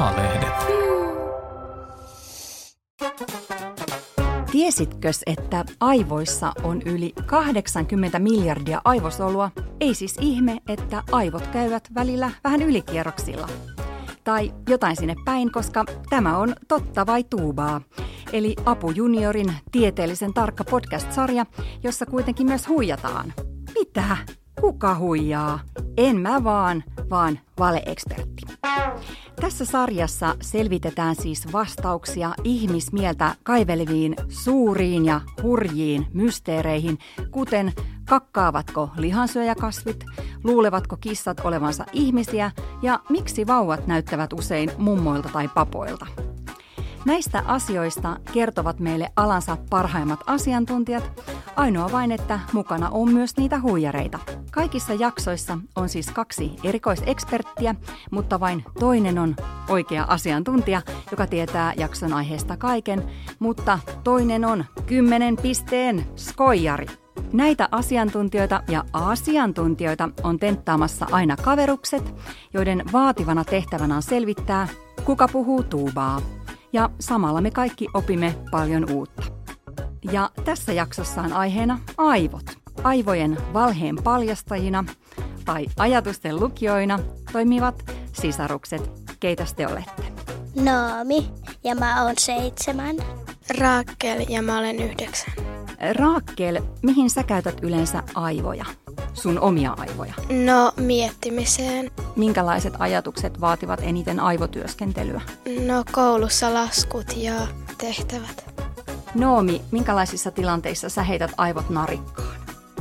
A-lehdet. Tiesitkö, että aivoissa on yli 80 miljardia aivosolua? Ei siis ihme, että aivot käyvät välillä vähän ylikierroksilla. Tai jotain sinne päin, koska tämä on totta vai tuubaa. Eli Apu Juniorin tieteellisen tarkka podcast-sarja, jossa kuitenkin myös huijataan. Mitä? Kuka huijaa? En mä vaan, vaan valeekspertti. Tässä sarjassa selvitetään siis vastauksia ihmismieltä kaiveleviin suuriin ja hurjiin mysteereihin, kuten kakkaavatko lihansyöjäkasvit, luulevatko kissat olevansa ihmisiä ja miksi vauvat näyttävät usein mummoilta tai papoilta. Näistä asioista kertovat meille alansa parhaimmat asiantuntijat, ainoa vain, että mukana on myös niitä huijareita. Kaikissa jaksoissa on siis kaksi erikoiseksperttiä, mutta vain toinen on oikea asiantuntija, joka tietää jakson aiheesta kaiken, mutta toinen on kymmenen pisteen skoijari. Näitä asiantuntijoita ja asiantuntijoita on tenttaamassa aina kaverukset, joiden vaativana tehtävänä on selvittää, kuka puhuu tuubaa ja samalla me kaikki opimme paljon uutta. Ja tässä jaksossa on aiheena aivot. Aivojen valheen paljastajina tai ajatusten lukijoina toimivat sisarukset. Keitä te olette? Naami ja mä oon seitsemän. Raakel ja mä olen yhdeksän. Raakkel, mihin sä käytät yleensä aivoja? Sun omia aivoja? No miettimiseen. Minkälaiset ajatukset vaativat eniten aivotyöskentelyä? No koulussa laskut ja tehtävät. Noomi, minkälaisissa tilanteissa sä heität aivot narikkaan?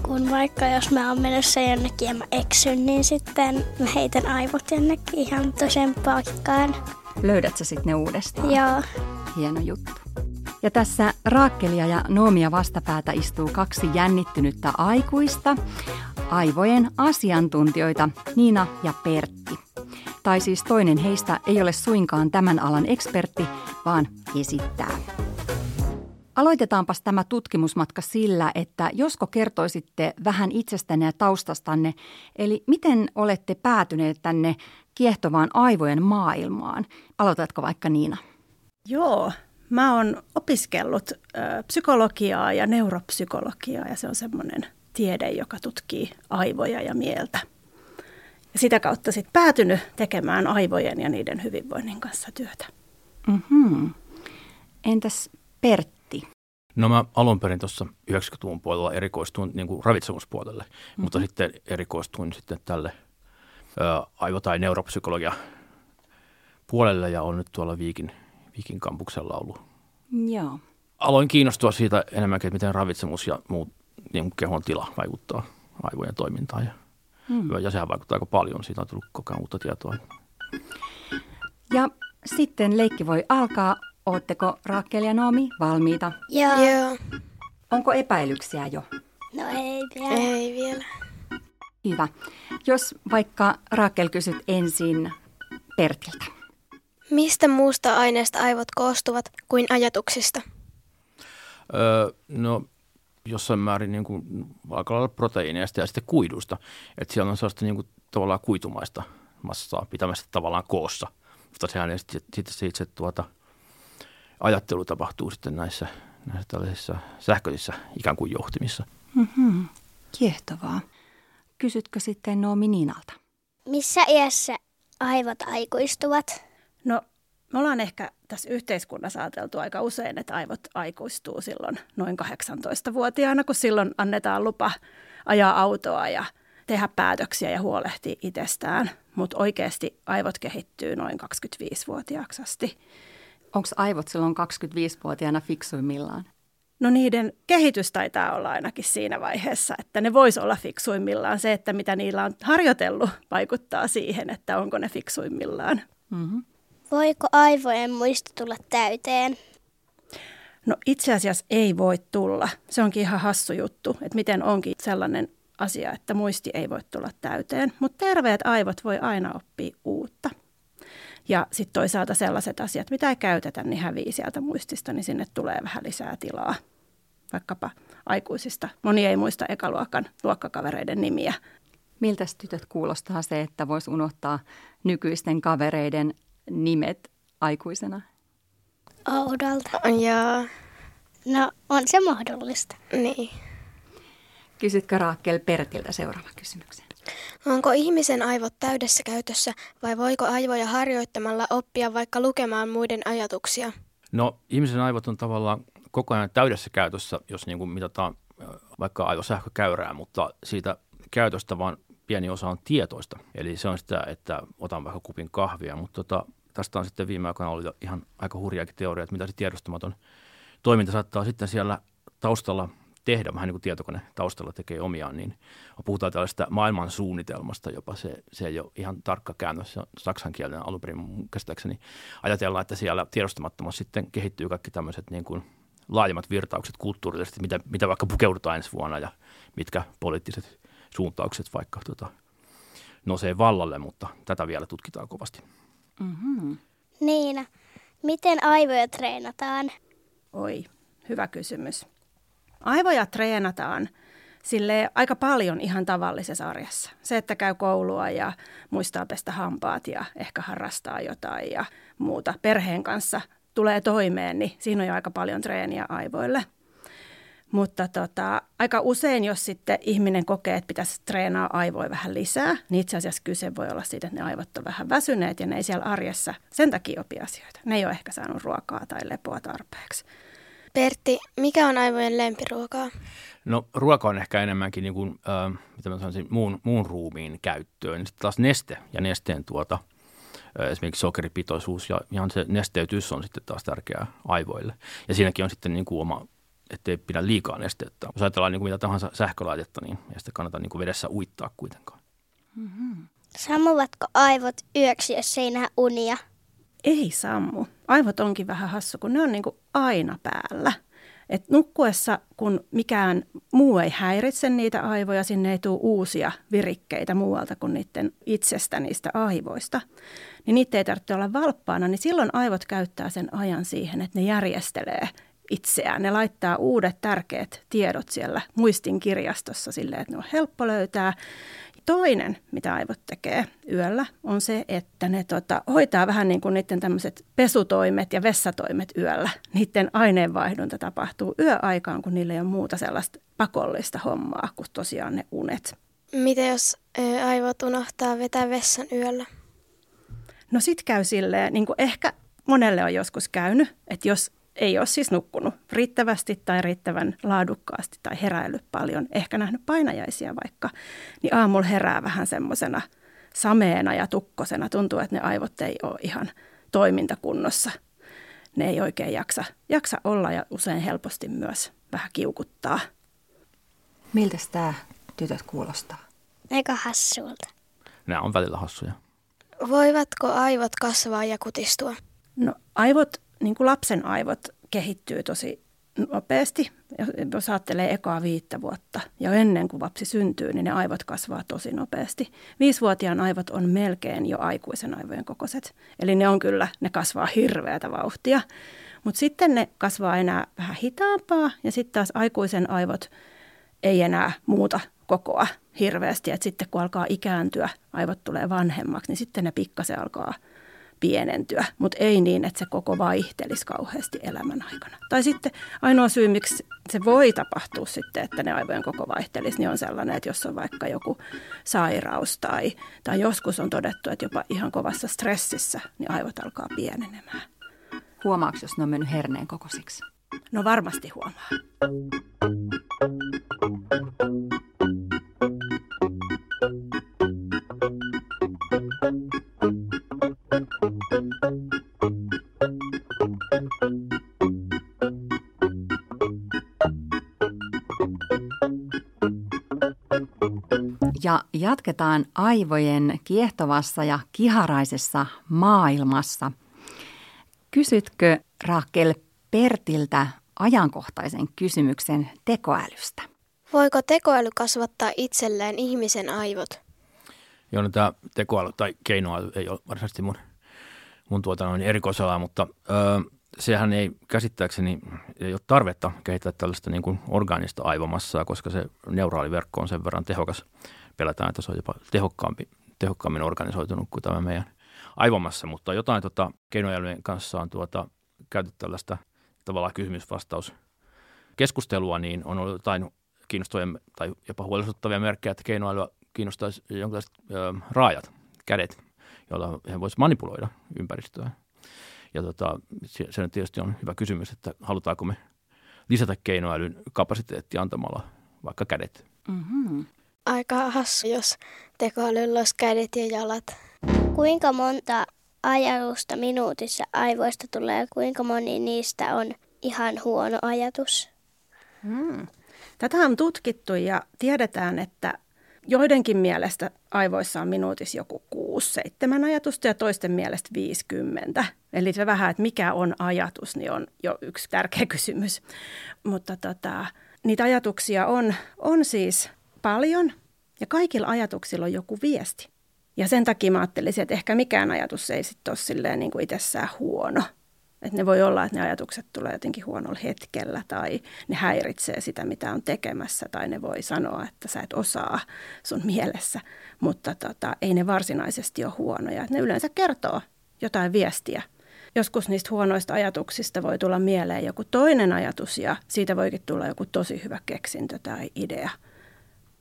Kun vaikka jos mä oon menossa jonnekin ja mä eksyn, niin sitten mä heitän aivot jonnekin ihan toisen paikkaan. Löydät sä sitten ne uudestaan? Joo. Hieno juttu. Ja tässä Raakkelia ja Noomia vastapäätä istuu kaksi jännittynyttä aikuista, aivojen asiantuntijoita Niina ja Pertti. Tai siis toinen heistä ei ole suinkaan tämän alan ekspertti, vaan esittää. Aloitetaanpas tämä tutkimusmatka sillä, että josko kertoisitte vähän itsestänne ja taustastanne, eli miten olette päätyneet tänne kiehtovaan aivojen maailmaan. Aloitatko vaikka Niina? Joo, mä oon opiskellut ö, psykologiaa ja neuropsykologiaa ja se on semmoinen tiede, joka tutkii aivoja ja mieltä. Ja sitä kautta sitten päätynyt tekemään aivojen ja niiden hyvinvoinnin kanssa työtä. Mm-hmm. Entäs Pertti? No mä alun perin tuossa 90-luvun puolella erikoistuin niin kuin ravitsemuspuolelle, mm-hmm. mutta sitten erikoistuin sitten tälle ä, aivo- tai neuropsykologia puolelle ja on nyt tuolla Viikin, Viikin kampuksella ollut. Joo. Aloin kiinnostua siitä enemmänkin, että miten ravitsemus ja muut niin kuin kehon tila vaikuttaa aivojen toimintaan. Ja, mm. ja sehän vaikuttaa aika paljon, siitä on tullut koko ajan uutta tietoa. Ja sitten leikki voi alkaa. Ootteko Raakel ja Noomi valmiita? Joo. Joo. Onko epäilyksiä jo? No ei vielä. Ei vielä. Hyvä. Jos vaikka Raakel kysyt ensin Pertiltä. Mistä muusta aineesta aivot koostuvat kuin ajatuksista? Öö, no jossain määrin niin kuin, aika lailla proteiineista ja sitten kuidusta. Että siellä on sellaista niin kuin, tavallaan kuitumaista massaa pitämästä tavallaan koossa. Mutta sehän sitten, sitten se itse tuota, ajattelu tapahtuu sitten näissä, näissä tällaisissa sähköisissä ikään kuin johtimissa. Mm-hmm. Kiehtovaa. Kysytkö sitten Noomi Niinalta? Missä iässä aivot aikuistuvat? No, me ollaan ehkä tässä yhteiskunnassa ajateltu aika usein, että aivot aikuistuu silloin noin 18-vuotiaana, kun silloin annetaan lupa ajaa autoa ja tehdä päätöksiä ja huolehtia itsestään. Mutta oikeasti aivot kehittyy noin 25-vuotiaaksi asti. Onko aivot silloin 25-vuotiaana fiksuimmillaan? No niiden kehitys taitaa olla ainakin siinä vaiheessa, että ne vois olla fiksuimmillaan. Se, että mitä niillä on harjoitellut, vaikuttaa siihen, että onko ne fiksuimmillaan. Mm-hmm. Voiko aivojen muisto tulla täyteen? No itse asiassa ei voi tulla. Se onkin ihan hassu juttu, että miten onkin sellainen asia, että muisti ei voi tulla täyteen. Mutta terveet aivot voi aina oppia uutta. Ja sitten toisaalta sellaiset asiat, mitä ei käytetä, niin hävii sieltä muistista, niin sinne tulee vähän lisää tilaa. Vaikkapa aikuisista. Moni ei muista ekaluokan luokkakavereiden nimiä. Miltä tytöt kuulostaa se, että voisi unohtaa nykyisten kavereiden nimet aikuisena? Oudolta. Joo, No, on se mahdollista. niin. Kysytkö Raakel Pertiltä seuraava kysymyksen? Onko ihmisen aivot täydessä käytössä vai voiko aivoja harjoittamalla oppia vaikka lukemaan muiden ajatuksia? No ihmisen aivot on tavallaan koko ajan täydessä käytössä, jos niin kuin mitataan vaikka aivosähkökäyrää, mutta siitä käytöstä vaan pieni osa on tietoista. Eli se on sitä, että otan vaikka kupin kahvia, mutta tota, tästä on sitten viime aikoina ollut jo ihan aika hurjaakin teoria, että mitä se tiedostamaton toiminta saattaa sitten siellä taustalla tehdä, vähän niin kuin tietokone taustalla tekee omiaan, niin puhutaan tällaista maailman suunnitelmasta jopa, se, se ei ole ihan tarkka käännös, saksan kielinen alun perin käsittääkseni. Ajatellaan, että siellä tiedostamattomasti sitten kehittyy kaikki tämmöiset niin kuin laajemmat virtaukset kulttuurisesti, mitä, mitä vaikka pukeudutaan ensi vuonna ja mitkä poliittiset suuntaukset vaikka tota, nousee vallalle, mutta tätä vielä tutkitaan kovasti. Mm-hmm. Niina, miten aivoja treenataan? Oi, hyvä kysymys. Aivoja treenataan sille aika paljon ihan tavallisessa arjessa. Se, että käy koulua ja muistaa pestä hampaat ja ehkä harrastaa jotain ja muuta perheen kanssa tulee toimeen, niin siinä on jo aika paljon treeniä aivoille. Mutta tota, aika usein, jos sitten ihminen kokee, että pitäisi treenaa aivoja vähän lisää, niin itse asiassa kyse voi olla siitä, että ne aivot on vähän väsyneet ja ne ei siellä arjessa sen takia opi asioita. Ne ei ole ehkä saanut ruokaa tai lepoa tarpeeksi. Pertti, mikä on aivojen lempiruokaa? No ruoka on ehkä enemmänkin niin kuin, äh, mitä mä sanoisin, muun, muun ruumiin käyttöön. Sitten taas neste ja nesteen tuota, äh, esimerkiksi sokeripitoisuus ja ihan se nesteytys on sitten taas tärkeää aivoille. Ja siinäkin on sitten niin kuin oma, ettei pidä liikaa nestettä. Jos ajatellaan niin kuin mitä tahansa sähkölaitetta, niin ei sitä kannata niin kuin vedessä uittaa kuitenkaan. Sammuvatko aivot yöksi, jos ei näe unia? Ei sammu. Aivot onkin vähän hassu, kun ne on niin kuin aina päällä. Et nukkuessa, kun mikään muu ei häiritse niitä aivoja, sinne ei tule uusia virikkeitä muualta kuin niiden itsestä niistä aivoista, niin niitä ei tarvitse olla valppaana, niin silloin aivot käyttää sen ajan siihen, että ne järjestelee itseään. Ne laittaa uudet tärkeät tiedot siellä muistin kirjastossa silleen, että ne on helppo löytää. Toinen, mitä aivot tekee yöllä, on se, että ne tota, hoitaa vähän niin kuin niiden tämmöiset pesutoimet ja vessatoimet yöllä. Niiden aineenvaihdunta tapahtuu yöaikaan, kun niillä ei ole muuta sellaista pakollista hommaa kuin tosiaan ne unet. Mitä jos aivot unohtaa vetää vessan yöllä? No sit käy silleen, niin kuin ehkä monelle on joskus käynyt, että jos ei ole siis nukkunut riittävästi tai riittävän laadukkaasti tai heräillyt paljon, ehkä nähnyt painajaisia vaikka, niin aamulla herää vähän semmoisena sameena ja tukkosena. Tuntuu, että ne aivot ei ole ihan toimintakunnossa. Ne ei oikein jaksa, jaksa olla ja usein helposti myös vähän kiukuttaa. Miltä tämä tytöt kuulostaa? Aika hassulta. Nämä on välillä hassuja. Voivatko aivot kasvaa ja kutistua? No aivot, niin kuin lapsen aivot kehittyy tosi nopeasti. Jos ajattelee ekaa viittä vuotta ja ennen kuin lapsi syntyy, niin ne aivot kasvaa tosi nopeasti. Viisivuotiaan aivot on melkein jo aikuisen aivojen kokoiset. Eli ne on kyllä, ne kasvaa hirveätä vauhtia. Mutta sitten ne kasvaa enää vähän hitaampaa ja sitten taas aikuisen aivot ei enää muuta kokoa hirveästi. Et sitten kun alkaa ikääntyä, aivot tulee vanhemmaksi, niin sitten ne pikkasen alkaa pienentyä, mutta ei niin, että se koko vaihtelisi kauheasti elämän aikana. Tai sitten ainoa syy, miksi se voi tapahtua sitten, että ne aivojen koko vaihtelisi, niin on sellainen, että jos on vaikka joku sairaus tai, tai joskus on todettu, että jopa ihan kovassa stressissä, niin aivot alkaa pienenemään. Huomaako, jos ne on mennyt herneen kokoisiksi? No varmasti huomaa. Jatketaan aivojen kiehtovassa ja kiharaisessa maailmassa. Kysytkö Raakel Pertiltä ajankohtaisen kysymyksen tekoälystä? Voiko tekoäly kasvattaa itselleen ihmisen aivot? Joo, no tämä tekoäly tai keinoäly ei ole varsinaisesti mun, mun tuota noin erikoisala, mutta ö, sehän ei käsittääkseni ei ole tarvetta kehittää tällaista niin kuin orgaanista aivomassaa, koska se neuraaliverkko on sen verran tehokas. Pelätään, että se on jopa tehokkaampi, tehokkaammin organisoitunut kuin tämä meidän aivomassa, mutta jotain tota, keinoälyjen kanssa on tuota, käyty tällaista tavallaan kysymysvastaus keskustelua, niin on ollut jotain kiinnostavia tai jopa huolestuttavia merkkejä, että keinoälyä kiinnostaisi jonkinlaiset ö, raajat, kädet, joilla he voisivat manipuloida ympäristöä. Ja tota, se, se tietysti on hyvä kysymys, että halutaanko me lisätä keinoälyn kapasiteettia antamalla vaikka kädet. Mm-hmm. Aika hassu, jos tekoälyllä olisi kädet ja jalat. Kuinka monta ajatusta minuutissa aivoista tulee, kuinka moni niistä on ihan huono ajatus? Hmm. Tätä on tutkittu ja tiedetään, että joidenkin mielestä aivoissa on minuutissa joku 6-7 ajatusta ja toisten mielestä 50. Eli se vähän, että mikä on ajatus, niin on jo yksi tärkeä kysymys. Mutta tota, niitä ajatuksia on, on siis paljon ja kaikilla ajatuksilla on joku viesti. Ja sen takia mä ajattelisin, että ehkä mikään ajatus ei sitten ole silleen niin kuin itsessään huono. Että ne voi olla, että ne ajatukset tulee jotenkin huonolla hetkellä tai ne häiritsee sitä, mitä on tekemässä. Tai ne voi sanoa, että sä et osaa sun mielessä, mutta tota, ei ne varsinaisesti ole huonoja. Ne yleensä kertoo jotain viestiä. Joskus niistä huonoista ajatuksista voi tulla mieleen joku toinen ajatus ja siitä voikin tulla joku tosi hyvä keksintö tai idea.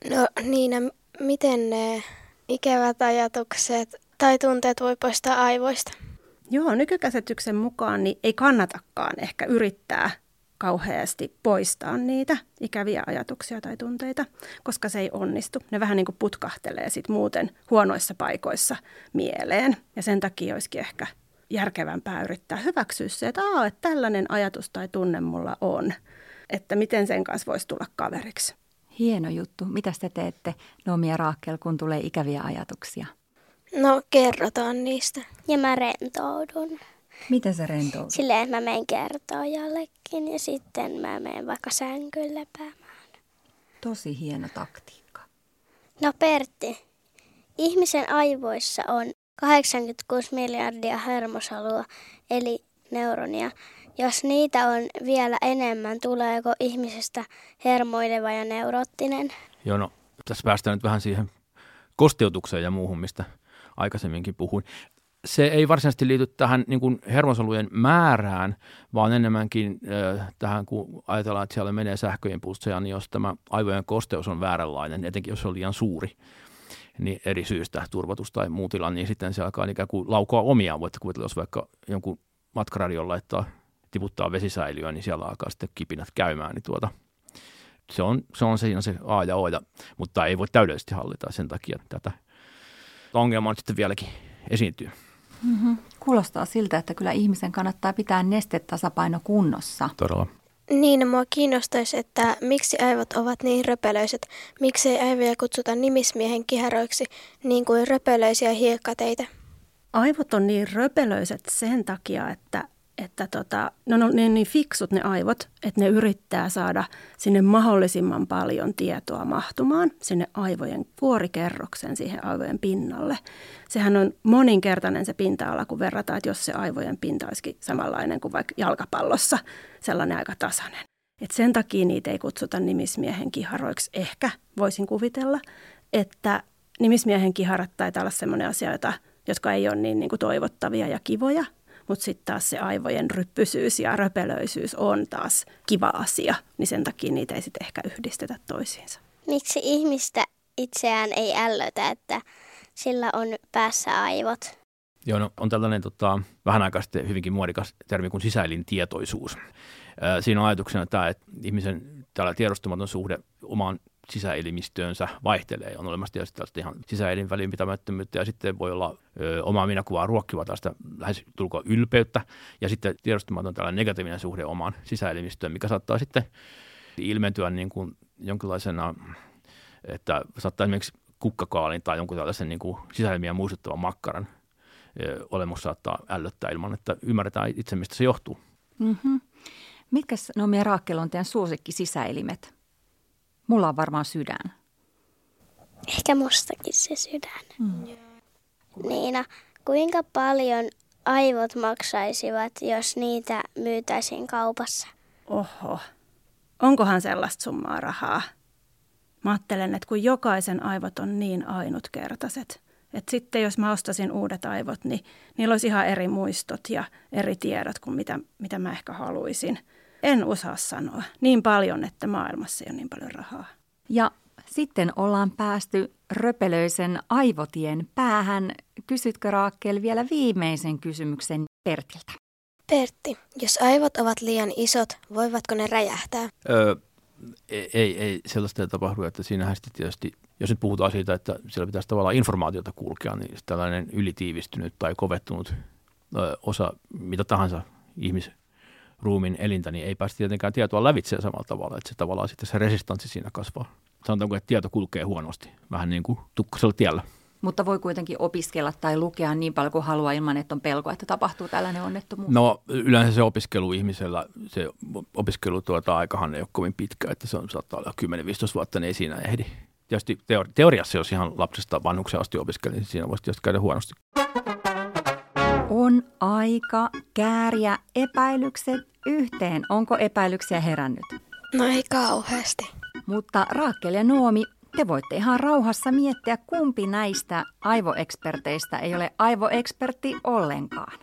No Niina, miten ne ikävät ajatukset tai tunteet voi poistaa aivoista? Joo, nykykäsityksen mukaan niin ei kannatakaan ehkä yrittää kauheasti poistaa niitä ikäviä ajatuksia tai tunteita, koska se ei onnistu. Ne vähän niin kuin putkahtelee sit muuten huonoissa paikoissa mieleen. Ja sen takia olisikin ehkä järkevämpää yrittää hyväksyä se, että, että tällainen ajatus tai tunne mulla on. Että miten sen kanssa voisi tulla kaveriksi. Hieno juttu. Mitä te teette, Nomi ja Raakel, kun tulee ikäviä ajatuksia? No kerrotaan niistä. Ja mä rentoudun. Miten se rentoudut? Silleen, että mä menen kertoa jollekin ja sitten mä menen vaikka sänkyyn lepäämään. Tosi hieno taktiikka. No Pertti, ihmisen aivoissa on 86 miljardia hermosalua, eli neuronia. Jos niitä on vielä enemmän, tuleeko ihmisestä hermoileva ja neuroottinen? Joo, no tässä päästään nyt vähän siihen kosteutukseen ja muuhun, mistä aikaisemminkin puhuin. Se ei varsinaisesti liity tähän niin kuin hermosolujen määrään, vaan enemmänkin äh, tähän, kun ajatellaan, että siellä menee sähköimpulsseja, niin jos tämä aivojen kosteus on vääränlainen, etenkin jos se on liian suuri, niin eri syystä, turvatus tai muu tila, niin sitten se alkaa ikään kuin laukoa omiaan. Voitte kuvitella, jos vaikka jonkun matkaradion laittaa, tiputtaa vesisäiliöön, niin siellä alkaa sitten kipinät käymään, niin tuota, se on, se on siinä se A ja O, ja, mutta ei voi täydellisesti hallita sen takia tätä ongelmaa sitten vieläkin esiintyy. Mm-hmm. Kuulostaa siltä, että kyllä ihmisen kannattaa pitää nestetasapaino kunnossa. Todella. Niin, mua kiinnostaisi, että miksi aivot ovat niin röpelöiset. Miksi ei aivoja kutsuta nimismiehen kiharoiksi niin kuin röpelöisiä hiekkateitä? Aivot on niin röpelöiset sen takia, että että tota, ne on niin fiksut ne aivot, että ne yrittää saada sinne mahdollisimman paljon tietoa mahtumaan sinne aivojen vuorikerroksen siihen aivojen pinnalle. Sehän on moninkertainen se pinta-ala, kun verrataan, että jos se aivojen pinta olisikin samanlainen kuin vaikka jalkapallossa, sellainen aika tasainen. Et sen takia niitä ei kutsuta nimismiehen kiharoiksi. Ehkä voisin kuvitella, että nimismiehen kiharat taitaa olla sellainen asia, jota, jotka ei ole niin, niin kuin toivottavia ja kivoja, mutta sitten taas se aivojen ryppysyys ja röpelöisyys on taas kiva asia, niin sen takia niitä ei sitten ehkä yhdistetä toisiinsa. Miksi ihmistä itseään ei ällötä, että sillä on päässä aivot? Joo, no, on tällainen tota, vähän aikaa sitten hyvinkin muodikas termi kuin sisäelintietoisuus. Siinä on ajatuksena tämä, että ihmisen tällä tiedostamaton suhde omaan sisäelimistöönsä vaihtelee. On olemassa tietysti tällaista ihan sisäelin välinpitämättömyyttä ja sitten voi olla ö, omaa minäkuvaa ruokkiva tällaista lähes tulkoa ylpeyttä ja sitten tiedostamaton tällainen negatiivinen suhde omaan sisäelimistöön, mikä saattaa sitten ilmentyä niin kuin jonkinlaisena, että saattaa esimerkiksi kukkakaalin tai jonkun tällaisen niin kuin muistuttavan makkaran ö, olemus saattaa ällöttää ilman, että ymmärretään itse, mistä se johtuu. Mm-hmm. Mitkä no, meidän Raakkel on teidän suosikki sisäelimet? Mulla on varmaan sydän. Ehkä mustakin se sydän. Mm. Niina, kuinka paljon aivot maksaisivat, jos niitä myytäisiin kaupassa? Oho, onkohan sellaista summaa rahaa? Mä ajattelen, että kun jokaisen aivot on niin ainutkertaiset, Et sitten jos mä ostasin uudet aivot, niin niillä olisi ihan eri muistot ja eri tiedot kuin mitä, mitä mä ehkä haluaisin. En osaa sanoa niin paljon, että maailmassa ei ole niin paljon rahaa. Ja sitten ollaan päästy röpelöisen aivotien päähän. Kysytkö Raakkel vielä viimeisen kysymyksen Pertiltä? Pertti, jos aivot ovat liian isot, voivatko ne räjähtää? Öö, ei, ei, sellaista ei tapahdu, että siinähän sitten tietysti, jos nyt puhutaan siitä, että siellä pitäisi tavallaan informaatiota kulkea, niin tällainen ylitiivistynyt tai kovettunut ö, osa mitä tahansa ihmisruumin elintä, niin ei päästä tietenkään tietoa lävitse samalla tavalla, että se tavallaan sitten se resistanssi siinä kasvaa. Sanotaanko, että tieto kulkee huonosti, vähän niin kuin tukkasella tiellä. Mutta voi kuitenkin opiskella tai lukea niin paljon kuin haluaa ilman, että on pelko, että tapahtuu tällainen onnettomuus. No yleensä se opiskelu ihmisellä, se opiskelu tuota aikahan ei ole kovin pitkä, että se on saattaa olla 10-15 vuotta, niin ei siinä ehdi. Tietysti teori- teoriassa, jos ihan lapsesta vanhukseen asti opiskeli, niin siinä voisi tietysti käydä huonosti. On aika kääriä epäilykset yhteen. Onko epäilyksiä herännyt? No ei kauheasti. Mutta Raakkel ja Noomi, te voitte ihan rauhassa miettiä, kumpi näistä aivoeksperteistä ei ole aivoekspertti ollenkaan.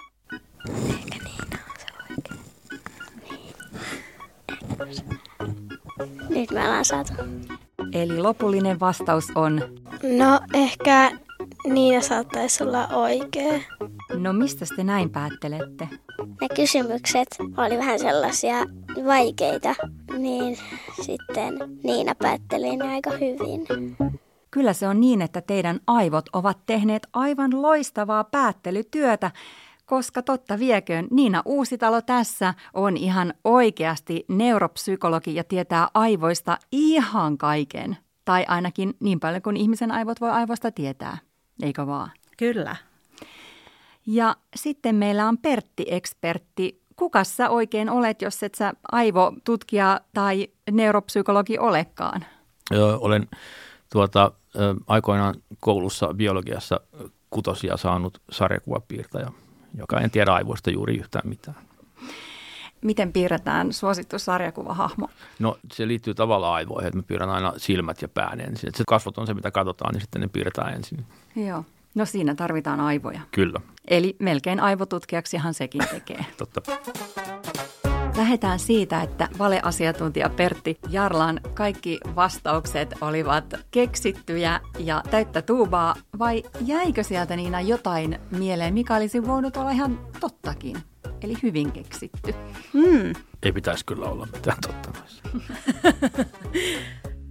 Eikä niin on se oikein. Nyt me ollaan saatu. Eli lopullinen vastaus on, No ehkä Niina saattaisi olla oikea. No mistä te näin päättelette? Ne kysymykset oli vähän sellaisia vaikeita, niin sitten Niina päätteli ne aika hyvin. Kyllä se on niin, että teidän aivot ovat tehneet aivan loistavaa päättelytyötä, koska totta vieköön Niina Uusitalo tässä on ihan oikeasti neuropsykologi ja tietää aivoista ihan kaiken. Tai ainakin niin paljon kuin ihmisen aivot voi aivoista tietää, eikö vaan? Kyllä. Ja sitten meillä on Pertti-ekspertti. Kukas sä oikein olet, jos et sä aivotutkija tai neuropsykologi olekaan? Ö, olen tuota, aikoinaan koulussa biologiassa kutosia saanut sarjakuvapiirtäjä, joka en tiedä aivoista juuri yhtään mitään. Miten piirretään suosittu sarjakuvahahmo? No se liittyy tavallaan aivoihin, että me piirrän aina silmät ja pään ensin. Että se kasvot on se, mitä katsotaan, niin sitten ne piirretään ensin. Joo. No siinä tarvitaan aivoja. Kyllä, Eli melkein aivotutkijaksihan sekin tekee. totta. Lähdetään siitä, että valeasiantuntija Pertti Jarlan kaikki vastaukset olivat keksittyjä ja täyttä tuubaa, vai jäikö sieltä Niina jotain mieleen, mikä olisi voinut olla ihan tottakin? Eli hyvin keksitty. Hmm. Ei pitäisi kyllä olla mitään totta.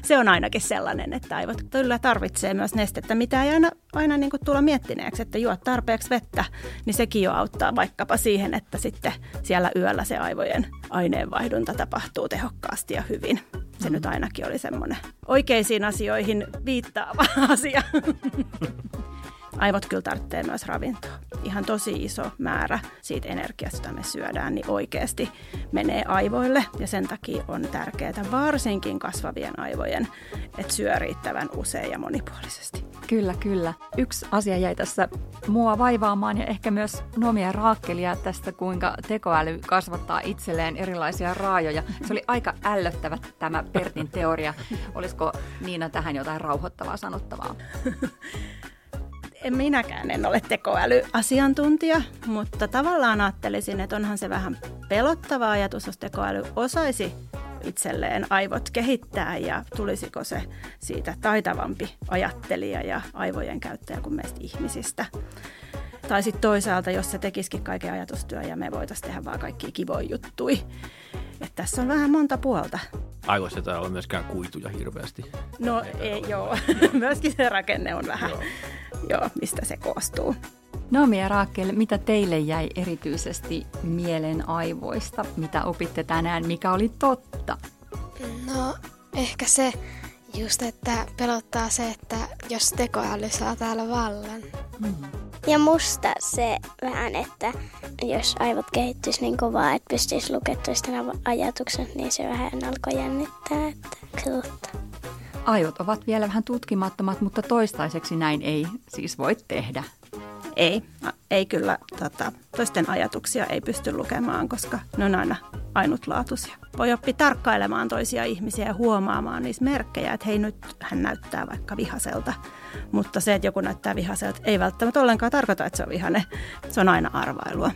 Se on ainakin sellainen, että aivot kyllä tarvitsee myös nestettä, mitä ei aina, aina niin kuin tulla miettineeksi, että juot tarpeeksi vettä, niin sekin jo auttaa vaikkapa siihen, että sitten siellä yöllä se aivojen aineenvaihdunta tapahtuu tehokkaasti ja hyvin. Se nyt ainakin oli semmoinen oikeisiin asioihin viittaava asia. Aivot kyllä tarvitsee myös ravintoa. Ihan tosi iso määrä siitä energiasta, jota me syödään, niin oikeasti menee aivoille. Ja sen takia on tärkeää varsinkin kasvavien aivojen, että syö riittävän usein ja monipuolisesti. Kyllä, kyllä. Yksi asia jäi tässä mua vaivaamaan ja ehkä myös Nomia Raakkelia tästä, kuinka tekoäly kasvattaa itselleen erilaisia raajoja. Se oli aika ällöttävä tämä Pertin teoria. Olisiko Niina tähän jotain rauhoittavaa sanottavaa? En minäkään en ole tekoälyasiantuntija, mutta tavallaan ajattelisin, että onhan se vähän pelottava ajatus, jos tekoäly osaisi itselleen aivot kehittää ja tulisiko se siitä taitavampi ajattelija ja aivojen käyttäjä kuin meistä ihmisistä. Tai sitten toisaalta, jos se tekisikin kaiken ajatustyö ja me voitaisiin tehdä vaan kaikki kivoja juttui. Että tässä on vähän monta puolta. Aivoissa ei ole myöskään kuituja hirveästi. No ei, joo. Myöskin se rakenne on vähän, Joo. Joo, mistä se koostuu. Naomi ja Raakel, mitä teille jäi erityisesti mieleen aivoista? Mitä opitte tänään, mikä oli totta? No ehkä se just, että pelottaa se, että jos tekoäly saa täällä vallan. Ja musta se vähän, että jos aivot kehittyisi niin kovaa, että pystyisi lukemaan toisten ajatukset, niin se vähän alkoi jännittää, että onko Aivot ovat vielä vähän tutkimattomat, mutta toistaiseksi näin ei siis voi tehdä. Ei, ei kyllä tota, toisten ajatuksia ei pysty lukemaan, koska ne on aina ainutlaatuisia. Voi oppia tarkkailemaan toisia ihmisiä ja huomaamaan niissä merkkejä, että hei nyt hän näyttää vaikka vihaselta. Mutta se, että joku näyttää vihaselta, ei välttämättä ollenkaan tarkoita, että se on vihane. Se on aina arvailua.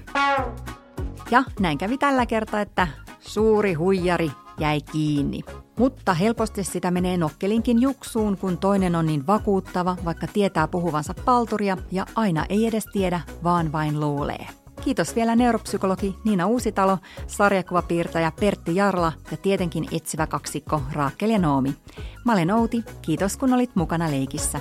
Ja näin kävi tällä kertaa, että suuri huijari jäi kiinni. Mutta helposti sitä menee nokkelinkin juksuun, kun toinen on niin vakuuttava, vaikka tietää puhuvansa palturia ja aina ei edes tiedä, vaan vain luulee. Kiitos vielä neuropsykologi Niina Uusitalo, sarjakuvapiirtäjä Pertti Jarla ja tietenkin etsivä kaksikko Raakel ja Noomi. Mä olen Outi, kiitos kun olit mukana leikissä.